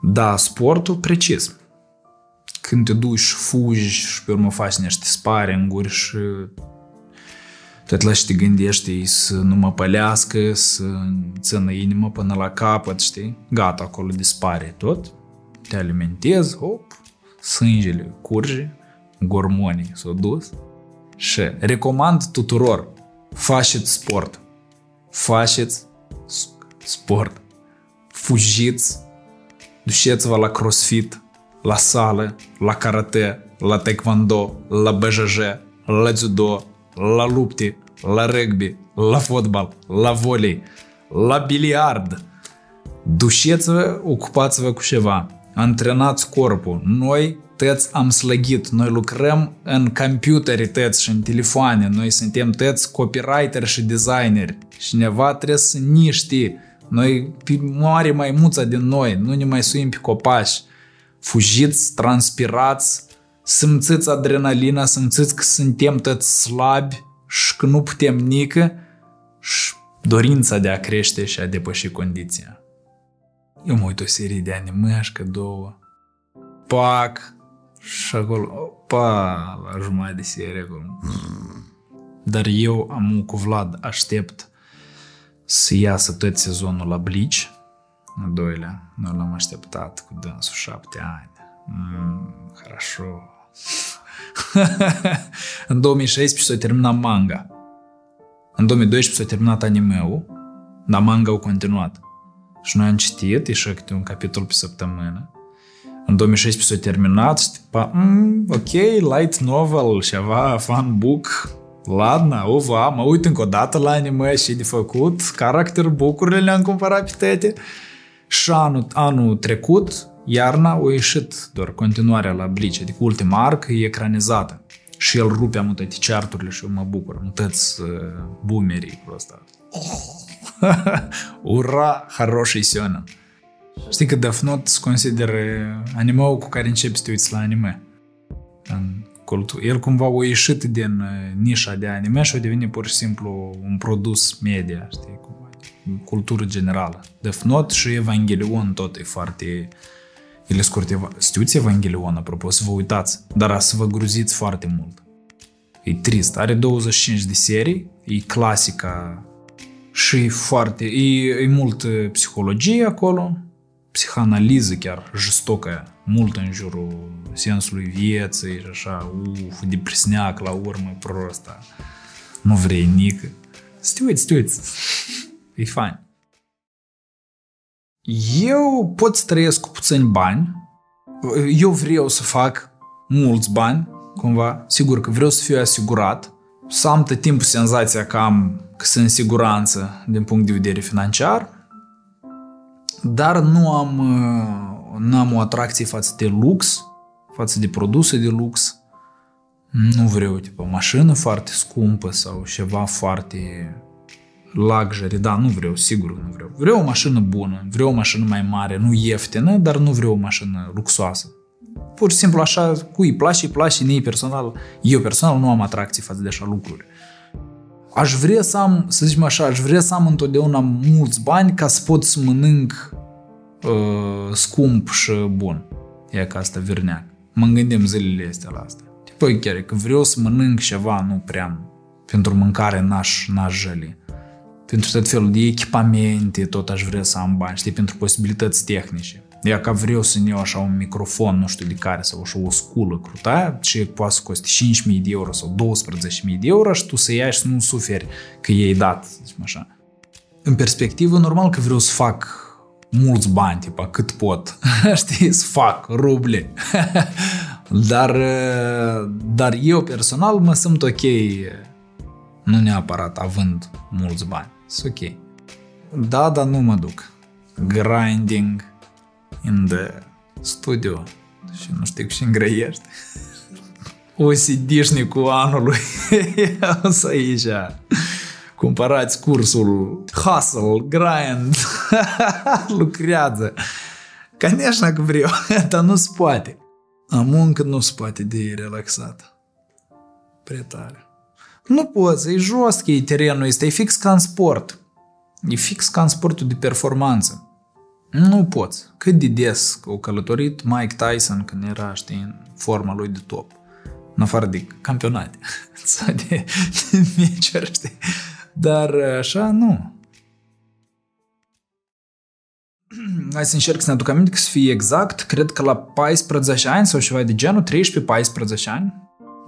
[SPEAKER 1] Da, sportul precis. Când te duci, fugi și pe urmă faci niște sparinguri și tot la și te gândești să nu mă pălească, să țină inima până la capăt, știi? Gata, acolo dispare tot. Te alimentezi, hop, sângele curge, gormonii s-au dus. Și recomand tuturor, faceți sport. Faceți sport. Fugiți, duceți-vă la crossfit, la sală, la karate, la taekwondo, la BJJ, la judo, la lupte, la rugby, la fotbal, la volei, la biliard. Duceți-vă, ocupați-vă cu ceva, antrenați corpul. Noi tăți am slăgit, noi lucrăm în computere tăți și în telefoane, noi suntem tăți copywriter și designeri. Cineva trebuie să niște. Noi, mare maimuța din noi, nu ne mai suim pe copaci. Fugiți, transpirați, simțiți adrenalina, simțiți că suntem tăți slabi și că nu putem nică și dorința de a crește și a depăși condiția. Eu mă uit o serie de anime, că două. Pac, și acolo, opa, la jumătate de serie acolo. Dar eu am cu Vlad aștept să iasă tot sezonul la Bleach, al doilea. Noi l-am așteptat cu dânsul șapte ani. Mm, хорошо. *laughs* în 2016 s-a terminat manga. În 2012 s-a terminat anime-ul, dar manga au continuat. Și noi am citit, ieșea câte un capitol pe săptămână. În 2016 s-a terminat și tipa, mm, ok, light novel, ceva, fan book, ladna, uva, mă uit încă o dată la anime și de făcut, caracter bucurile le-am cumpărat pe tete. Și anul, anul trecut, iarna, a ieșit doar continuarea la Bleach, adică ultima arc e ecranizată. Și el rupe am toate charturile și eu mă bucur, am tăți uh, boomerii cu ăsta. *laughs* Ura, хороший сёнэн. Știi că Death Note se consideră anime cu care începi să te uiți la anime. În cultul. El cumva a ieșit din nișa de anime și a devenit pur și simplu un produs media, știi, cumva, cultură generală. Death Note și Evangelion tot e foarte... Ele scurt, știuți Evangelion, apropo, să vă uitați, dar să vă gruziți foarte mult. E trist. Are 25 de serii, e clasica și e foarte... E, e mult psihologie acolo, psihanaliză chiar jistocă, mult în jurul sensului vieții și așa, uf, depresneac la urmă, prosta, nu vrei nică. Să te uiți, te uiți. E fain. Eu pot să trăiesc cu puțini bani. Eu vreau să fac mulți bani, cumva. Sigur că vreau să fiu asigurat. Să am tot timpul senzația că am că sunt în siguranță din punct de vedere financiar dar nu am, uh, nu am o atracție față de lux, față de produse de lux. Nu vreau, tipo, o mașină foarte scumpă sau ceva foarte luxury, da, nu vreau, sigur nu vreau. Vreau o mașină bună, vreau o mașină mai mare, nu ieftină, dar nu vreau o mașină luxoasă. Pur și simplu așa, cui îi place, îi place, mie personal, eu personal nu am atracție față de așa lucruri aș vrea să am, să zicem așa, aș vrea să am întotdeauna mulți bani ca să pot să mănânc uh, scump și bun. E ca asta virneac. Mă gândim zilele astea la asta. Păi chiar că vreau să mănânc ceva, nu prea pentru mâncare n-aș, n-aș jăli. Pentru tot felul de echipamente, tot aș vrea să am bani, știi, pentru posibilități tehnice. Ia ca vreau să iau așa un microfon, nu știu de care, sau așa o sculă cruta, și poate să coste 5.000 de euro sau 12.000 de euro și tu să iei și să nu suferi că ei dat, zicem așa. În perspectivă, normal că vreau să fac mulți bani, tipa, cât pot, *laughs* știi, să fac ruble. *laughs* dar, dar eu personal mă simt ok, nu neapărat având mulți bani. Sunt ok. Da, dar nu mă duc. Grinding, in the studio și nu știu și îngrăiești. *laughs* OCD-șnicul anului o să aici. Cumpărați cursul Hustle, Grind, *laughs* lucrează. Конечно că vreau, *laughs* dar nu se poate. A muncă nu se poate de relaxată. Prea tare. Nu poți, e jos că e terenul este, e fix ca în sport. E fix ca în sportul de performanță. Nu poți. Cât de des au călătorit Mike Tyson când era, știi, în forma lui de top. În afară de campionate. *laughs* Sau de, de teenager, știi? Dar așa, nu. *clears throat* Hai să încerc să ne aduc aminte că să fie exact, cred că la 14 ani sau ceva de genul, 13-14 ani,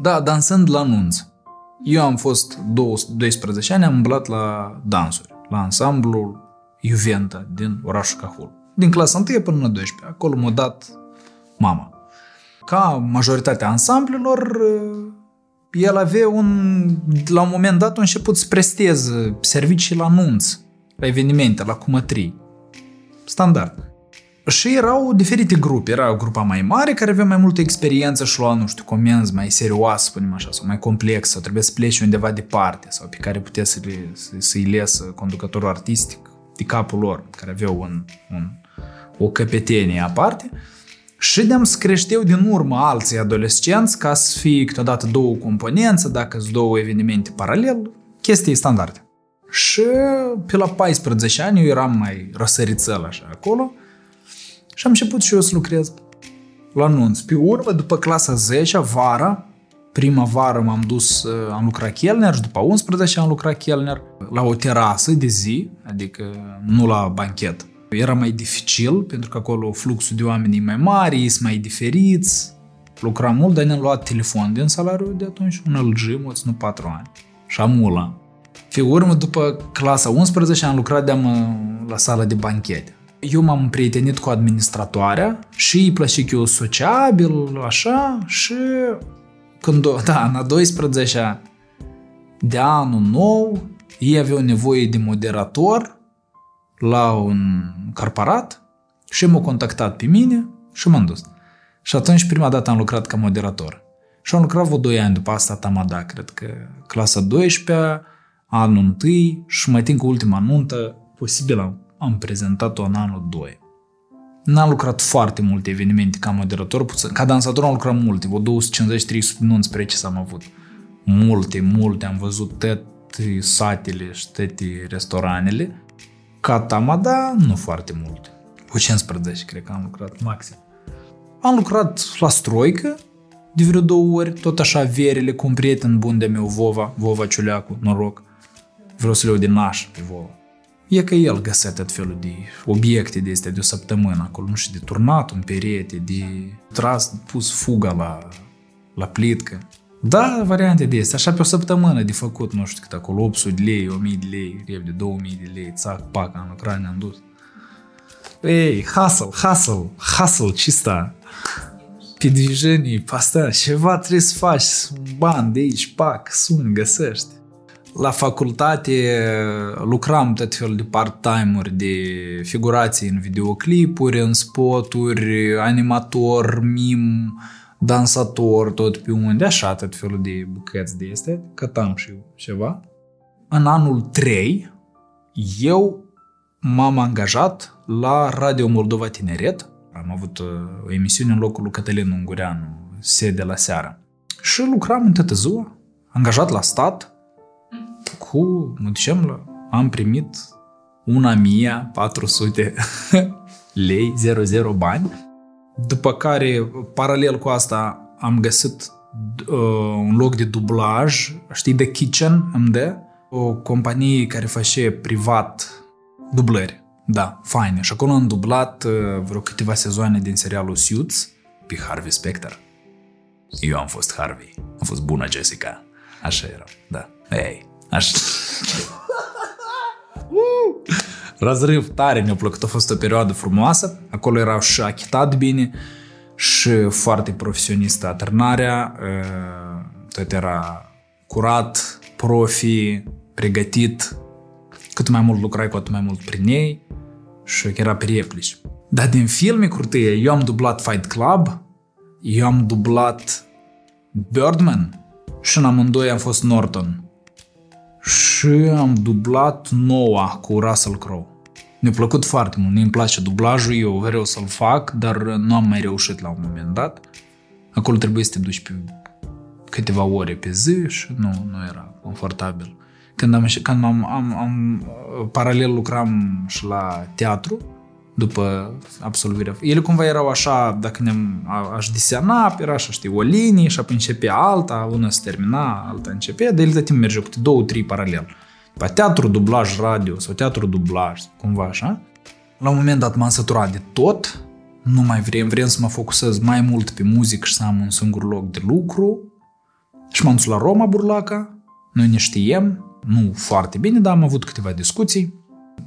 [SPEAKER 1] da, dansând la nunț. Eu am fost 12 ani, am umblat la dansuri, la ansamblul Juventa din orașul Cahul. Din clasa 1 până la 12. Acolo m-a dat mama. Ca majoritatea ansamblelor, el avea un, la un moment dat, a început să presteze servicii la nunț, la evenimente, la cumătrii. Standard. Și erau diferite grupe. Era o grupa mai mare care avea mai multă experiență și lua, nu știu, comenzi mai serioasă, spunem așa, sau mai complex, sau trebuie să pleci undeva departe, sau pe care putea să le, să, să-i lesă conducătorul artistic de capul lor, care aveau un, un, o căpetenie aparte. Și de să creșteau din urmă alții adolescenți ca să fie câteodată două componențe, dacă sunt două evenimente paralel, chestii standarde. Și pe la 14 ani eu eram mai răsărițel așa acolo și am început și eu să lucrez la nunț. Pe urmă, după clasa 10, vara, prima vară m-am dus, uh, am lucrat chelner și după 11 am lucrat chelner la o terasă de zi, adică nu la banchet. Era mai dificil, pentru că acolo fluxul de oameni e mai mare, sunt mai diferiți. Lucram mult, dar ne-am luat telefon din salariul de atunci, un LG, mă ținut 4 ani. Și amula. Pe urmă, după clasa 11, am lucrat de la sala de banchete eu m-am prietenit cu administratoarea și îi plăcea că eu sociabil, așa, și când, *laughs* da, în a 12 de anul nou, ei aveau nevoie de moderator la un corporat și m-au contactat pe mine și m-am dus. Și atunci prima dată am lucrat ca moderator. Și am lucrat vreo 2 ani după asta Tamada, cred că clasa 12, anul 1 și mai tin cu ultima nuntă, posibil am am prezentat-o în anul 2. N-am lucrat foarte multe evenimente ca moderator, puțin. ca dansator am lucrat multe, vreo 250-300 nunți precis am avut. Multe, multe, am văzut toate satele și toate restauranele. Ca tamada, nu foarte multe. Cu 15, cred că am lucrat maxim. Am lucrat la stroică de vreo două ori, tot așa verele cu un prieten bun de meu, Vova, Vova Ciuleacu, noroc vreau să le iau din naș pe vouă. E că el găsea tot felul de obiecte de este de o săptămână acolo, nu știu, de turnat un perete, de tras, pus fuga la, la plitcă. Da, variante de este, așa pe o săptămână de făcut, nu știu cât acolo, 800 de lei, 1000 de lei, repede 2000 de lei, țac, pac, am lucrat, ne-am dus. Ei, hustle, hustle, hustle, cista. Pidvijenii, pasta, ceva trebuie să faci, bani de aici, pac, suni, găsești. La facultate lucram tot felul de part-time-uri de figurații în videoclipuri, în spoturi, animator, mim, dansator, tot pe unde, așa tot felul de bucăți de este, cătam și eu ceva. În anul 3, eu m-am angajat la Radio Moldova Tineret. Am avut uh, o emisiune în locul lui Cătălin Ungureanu, sede la seară. Și lucram în toată ziua, angajat la stat, cu, mă ducem la, am primit una mia 400 *laughs* lei, 00 bani, după care, paralel cu asta, am găsit uh, un loc de dublaj, știi, de Kitchen MD, o companie care face privat dublări. Da, faine. Și acolo am dublat uh, vreo câteva sezoane din serialul Suits pe Harvey Specter. Eu am fost Harvey. Am fost bună Jessica. Așa era, da. Ei, Așa. Răzrâv tare mi-a plăcut, a fost o perioadă frumoasă. Acolo erau și achitat bine și foarte profesionistă atârnarea. Tot era curat, profi, pregătit. Cât mai mult lucrai, cu atât mai mult prin ei și era pe replici. Dar din filme curtые, eu am dublat Fight Club, eu am dublat Birdman și în amândoi am fost Norton și am dublat noua cu Russell Crowe. Mi-a plăcut foarte mult, mi-mi place dublajul, eu vreau să-l fac, dar nu am mai reușit la un moment dat. Acolo trebuie să te duci pe câteva ore pe zi și nu, nu era confortabil. Când am, când am, am, am paralel lucram și la teatru, după absolvirea. Ele cumva erau așa, dacă ne-am, aș disena, era așa, știi, o linie și apoi începea alta, una se termina, alta începea, dar el de timp merge cu două, trei paralel. Pe teatru, dublaj, radio sau teatru, dublaj, cumva așa. La un moment dat m-am săturat de tot, nu mai vrem, vrem să mă focusez mai mult pe muzică și să am un singur loc de lucru. Și m-am dus la Roma Burlaca, noi ne știem, nu foarte bine, dar am avut câteva discuții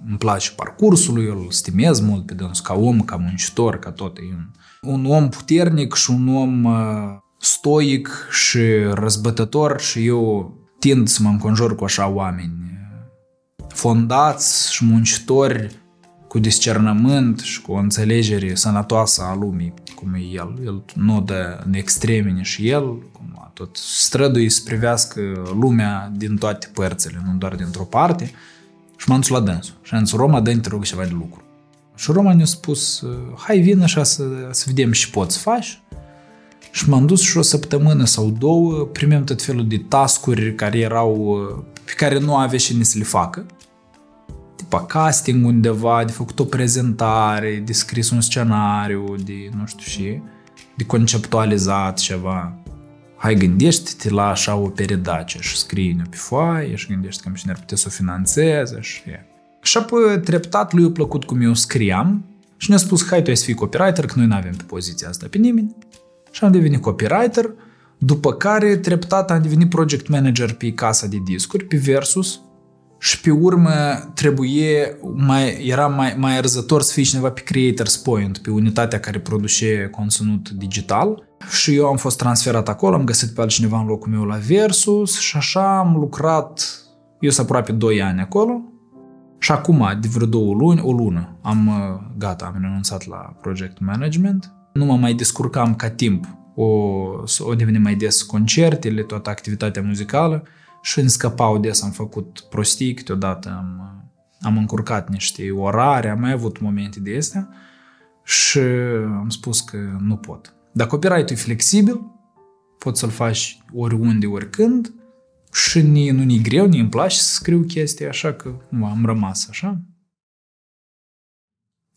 [SPEAKER 1] îmi place parcursul lui, îl stimez mult pe dânsul ca om, ca muncitor, ca tot. E un, un om puternic și un om uh, stoic și răzbătător și eu tind să mă înconjur cu așa oameni uh, fondați și muncitori cu discernământ și cu o înțelegere sănătoasă a lumii, cum e el. El nu dă în extreme și el, cum tot străduie să privească lumea din toate părțile, nu doar dintr-o parte. Și m-am dus la dânsul. Și am zis, Roma, dă te rog ceva de lucru. Și Roma ne-a spus, hai vin așa să, să vedem și poți faci. Și m-am dus și o săptămână sau două, primim tot felul de tascuri care erau, pe care nu avea și să le facă. Tipa casting undeva, de făcut o prezentare, de scris un scenariu, de nu știu și, de conceptualizat ceva hai gândește-te la așa o peredace și scrie-ne pe foaie și gândește cum cine ar putea să o finanțeze și... Și apoi treptat lui a plăcut cum eu scriam și ne-a spus, hai tu ai să fii copywriter, că noi nu avem pe poziția asta pe nimeni. Și am devenit copywriter, după care treptat am devenit project manager pe casa de discuri, pe Versus, și pe urmă trebuie, mai, era mai, mai arzător să fii cineva pe Creators Point, pe unitatea care produce conținut digital. Și eu am fost transferat acolo, am găsit pe altcineva în locul meu la Versus și așa am lucrat, eu sunt aproape 2 ani acolo. Și acum, de vreo două luni, o lună, am gata, am renunțat la project management. Nu mă mai descurcam ca timp, o, o devenim mai des concertele, toată activitatea muzicală și în scăpau des am făcut prostii, câteodată am, am încurcat niște orare, am mai avut momente de astea și am spus că nu pot. Dacă copyright-ul e flexibil, poți să-l faci oriunde, oricând și ni, nu ni greu, ni îmi place să scriu chestii, așa că nu, am rămas așa.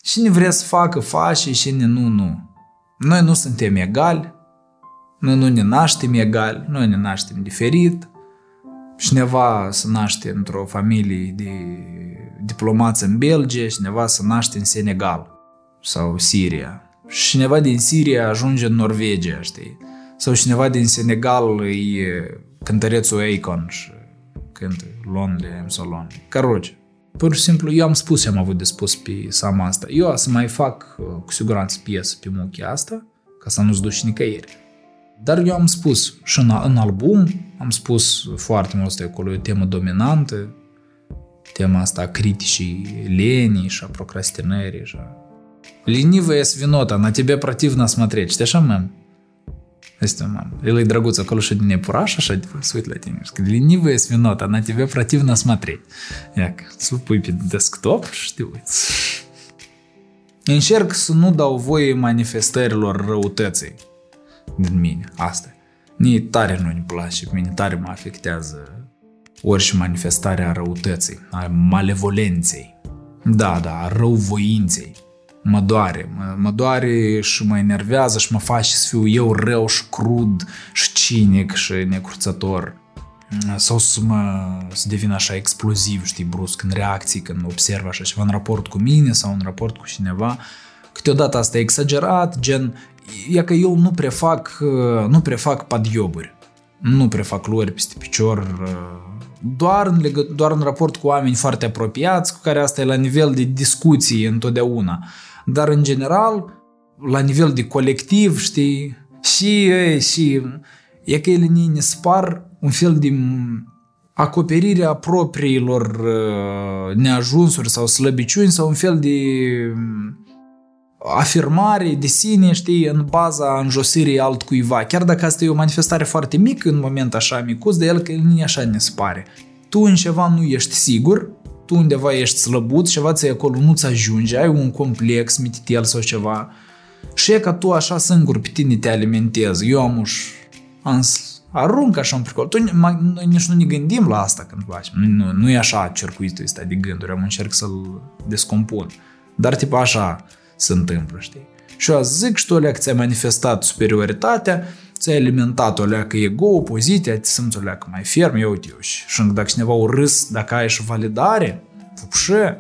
[SPEAKER 1] Cine vrea să facă, face, cine nu, nu. Noi nu suntem egali, noi nu ne naștem egali, noi ne naștem diferit, cineva se naște într-o familie de diplomați în Belgia, cineva se naște în Senegal sau Siria. Și cineva din Siria ajunge în Norvegia, știi? Sau cineva din Senegal e cântărețul Akon și cântă Lonely, I'm so lonely. Caroce. Pur și simplu, eu am spus ce am avut de spus pe sama asta. Eu o să mai fac cu siguranță piesă pe muchia asta, ca să nu-ți duci nicăieri. Dar eu am spus și în, în album, am spus foarte mult acolo, e o temă dominantă, tema asta a criticii lenii și a procrastinării. Și a... Ленивая свинота, на тебя противно смотреть. Știi așa, măm? Este, мам. El e drăguț acolo și din epuraș, așa, de se uit la tine. Ленивая свинота, на тебя противно смотреть. Iac, să pui pe desktop și te uiți. Încerc să nu dau voie manifestărilor răutății din mine. Asta Mie tare nu-mi place, pe mine tare mă afectează orice manifestare a răutății, a malevolenței. Da, da, a răuvoinței. Mă doare, mă, mă doare și mă enervează și mă face să fiu eu rău și crud și cinic și necurțător. Sau să mă să devin așa exploziv, știi, brusc în reacții când observ așa ceva în raport cu mine sau în raport cu cineva. Câteodată asta e exagerat, gen e că eu nu prefac, uh, nu prefac padioburi, nu prefac luări peste picior, uh, doar în, legă, doar în raport cu oameni foarte apropiați, cu care asta e la nivel de discuții întotdeauna. Dar în general, la nivel de colectiv, știi, și, și e că ele ne spar un fel de acoperirea propriilor uh, neajunsuri sau slăbiciuni sau un fel de afirmare de sine, știi, în baza înjosirii altcuiva. Chiar dacă asta e o manifestare foarte mică în moment așa micuț, de el că nu așa ne spare. Tu în ceva nu ești sigur, tu undeva ești slăbut, ceva ți acolo nu-ți ajunge, ai un complex, mititel sau ceva. Și e ca tu așa singur pe tine te alimentezi. Eu am uș, am arunc așa un pricol. Tu, noi nici nu ne gândim la asta când facem. Nu, nu e așa circuitul ăsta de gânduri, am încerc să-l descompun. Dar tip așa se întâmplă, știi? Și eu zic și tu, alea, că ți-ai manifestat superioritatea, ți-ai alimentat o leacă ego, poziția, te simți o leacă mai ferm, eu uite eu. Și, și dacă cineva o râs, dacă ai și validare, fupșe,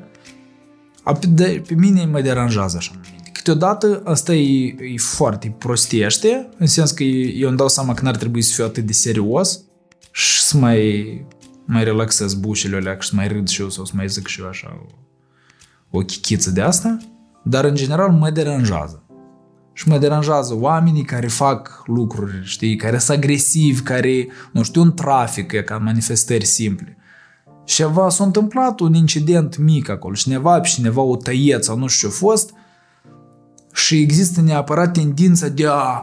[SPEAKER 1] pe, pe mine mă deranjează așa câteodată asta e, e foarte prostiește, în sens că eu îmi dau seama că n-ar trebui să fiu atât de serios și să mai, mai relaxez bușile alea și să mai râd și eu sau să mai zic și eu așa o, o chichiță de asta, dar în general mă deranjează. Și mă deranjează oamenii care fac lucruri, știi, care sunt agresivi, care, nu știu, un trafic, e ca manifestări simple. Și ceva s-a întâmplat un incident mic acolo, cineva pe cineva o tăiet sau nu știu ce a fost și există neapărat tendința de a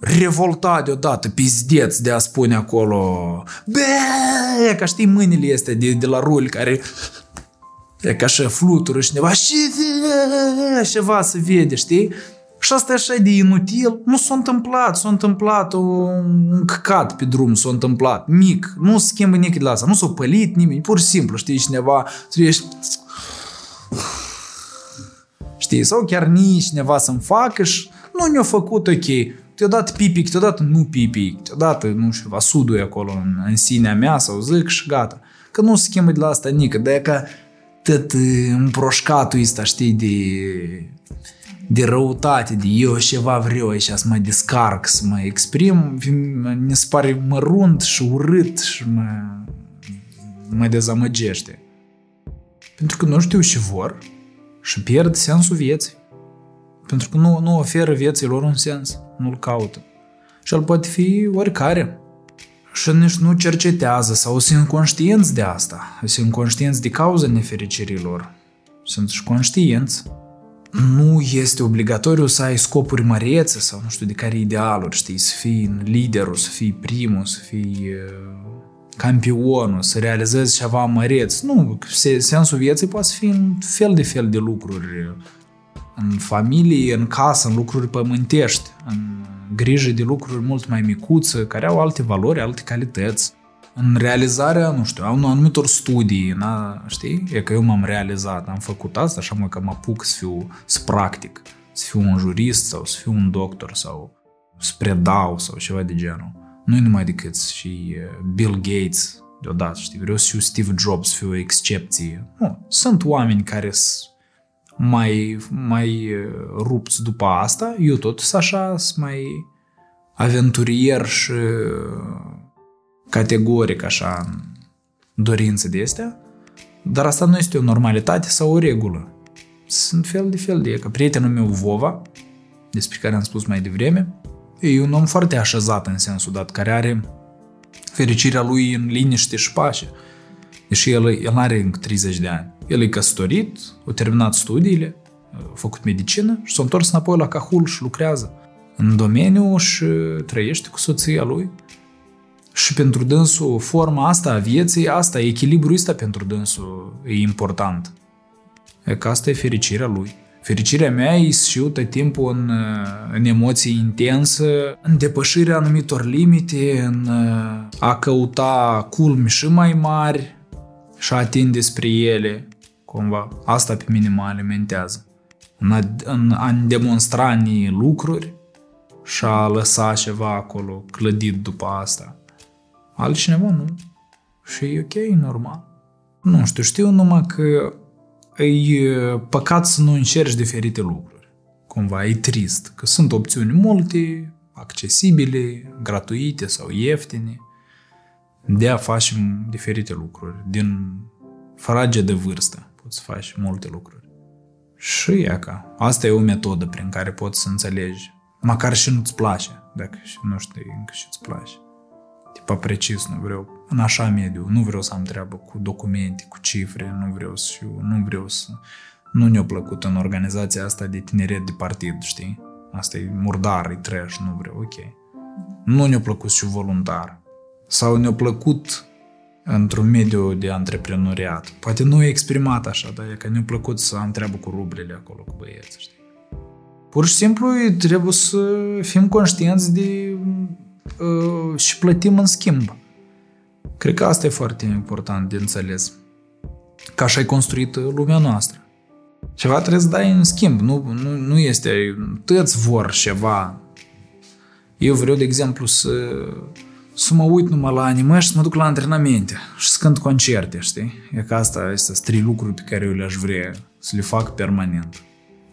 [SPEAKER 1] revolta deodată, pizdeț de a spune acolo Bă! ca știi mâinile este de, de la rul care e ca și flutură și cineva și ceva se vede, știi? Și asta e așa de inutil. Nu s-a întâmplat, s-a întâmplat un căcat pe drum, s-a întâmplat, mic, nu se schimbă nimic de la asta, nu s-a pălit nimeni, pur și simplu, știi, cineva, tu ești știi, sau chiar nici cineva să-mi facă și nu ne-a făcut ok. Câteodată pipi, câteodată nu pipi, câteodată, nu știu, va sudul acolo în, în sinea mea sau zic și gata. Că nu se schimbă de la asta nică, de că tot împroșcatul ăsta, știi, de, de răutate, de eu ceva vreau aici să mă descarc, să mă exprim, mi se pare mărunt și urât și mă, mă dezamăgește. Pentru că nu știu ce vor, și pierd sensul vieții. Pentru că nu, nu oferă vieții lor un sens, nu-l caută. Și el poate fi oricare. Și nici nu cercetează sau sunt conștienți de asta. Sunt conștienți de cauza nefericirii lor. Sunt și conștienți. Nu este obligatoriu să ai scopuri mărețe sau nu știu de care idealuri, știi, să fii liderul, să fii primul, să fii campionul, să realizezi ceva măreț. Nu, sensul vieții poate fi în fel de fel de lucruri. În familie, în casă, în lucruri pământești, în grijă de lucruri mult mai micuțe, care au alte valori, alte calități. În realizarea, nu știu, a unor anumitor studii, na, știi? E că eu m-am realizat, am făcut asta, așa mă că mă apuc să fiu, să practic, să fiu un jurist sau să fiu un doctor sau să predau sau ceva de genul nu numai decât și Bill Gates deodată, știi, vreau să fiu Steve Jobs, să fiu o excepție. Nu, sunt oameni care sunt mai, mai rupți după asta, eu tot sunt așa, sunt mai aventurier și categoric așa în dorințe de astea, dar asta nu este o normalitate sau o regulă. Sunt fel de fel de e, că prietenul meu Vova, despre care am spus mai devreme, E un om foarte așezat în sensul dat, care are fericirea lui în liniște și pace. Deși el, el are încă 30 de ani. El e căsătorit, a terminat studiile, a făcut medicină și s-a întors înapoi la Cahul și lucrează în domeniu și trăiește cu soția lui. Și pentru dânsul, forma asta a vieții, asta, echilibrul ăsta pentru dânsul e important. E că asta e fericirea lui. Fericirea mea e și tot timpul în, în emoții intense, în depășirea anumitor limite, în a căuta culmi și mai mari și a atinde spre ele, cumva. Asta pe mine mă alimentează. În a, în a demonstra lucruri și a lăsa ceva acolo clădit după asta. Altcineva nu. Și e ok, normal. Nu știu, știu numai că e păcat să nu încerci diferite lucruri. Cumva e trist, că sunt opțiuni multe, accesibile, gratuite sau ieftine, de a face diferite lucruri. Din frage de vârstă poți să faci multe lucruri. Și e ca. Asta e o metodă prin care poți să înțelegi, măcar și nu-ți place, dacă nu știi încă și-ți place. Tipa precis, nu vreau în așa mediu. Nu vreau să am treabă cu documente, cu cifre, nu vreau să fiu, nu vreau să... Nu ne-a plăcut în organizația asta de tineret de partid, știi? Asta e murdar, e trash, nu vreau, ok. Nu ne-a plăcut și voluntar. Sau ne-a plăcut într-un mediu de antreprenoriat. Poate nu e exprimat așa, dar e că ne-a plăcut să am treabă cu rublele acolo, cu băieți, știi? Pur și simplu trebuie să fim conștienți de uh, și plătim în schimb. Cred că asta e foarte important de înțeles. Ca așa ai construit lumea noastră. Ceva trebuie să dai în schimb, nu, nu, nu este, toți vor ceva. Eu vreau, de exemplu, să, să mă uit numai la anime și să mă duc la antrenamente și să cânt concerte, știi? E că asta este trei lucruri pe care eu le-aș vrea să le fac permanent.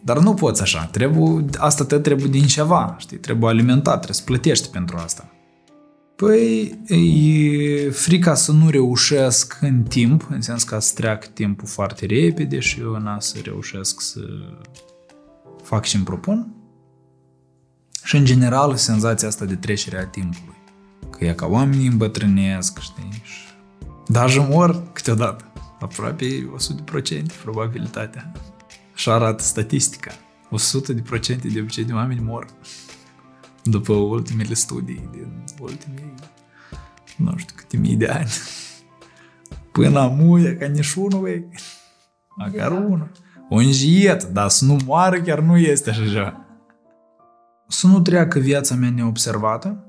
[SPEAKER 1] Dar nu poți așa, trebuie, asta te trebuie din ceva, știi? Trebuie alimentat, trebuie să plătești pentru asta. Păi, e frica să nu reușesc în timp, în sens că să treacă timpul foarte repede și eu n să reușesc să fac și îmi propun. Și în general senzația asta de trecere a timpului. Că e ca oamenii îmbătrânesc, știi? Și... Dar mor câteodată. Aproape 100% probabilitatea. Așa arată statistica. 100% de procente de obicei de oameni mor după ultimele studii din ultimii, nu știu câte mii de ani. Până amuie, ca nici unul, vei. Măcar unul. O înjiet, dar să nu moară chiar nu este așa ceva. Să nu treacă viața mea neobservată,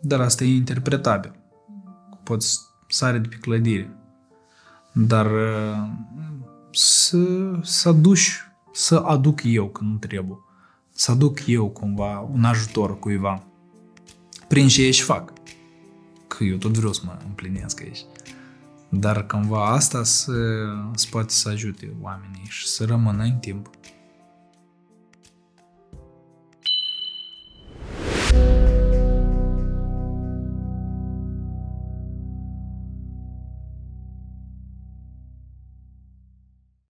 [SPEAKER 1] dar asta e interpretabil. Poți sare de pe clădire. Dar uh, să, să aduci, să aduc eu când trebuie. Să aduc eu cumva un ajutor cuiva. Prin ce ești fac. Că eu tot vreau să mă împlinesc aici. Dar cumva asta să, să poate să ajute oamenii și să rămână în timp. thank you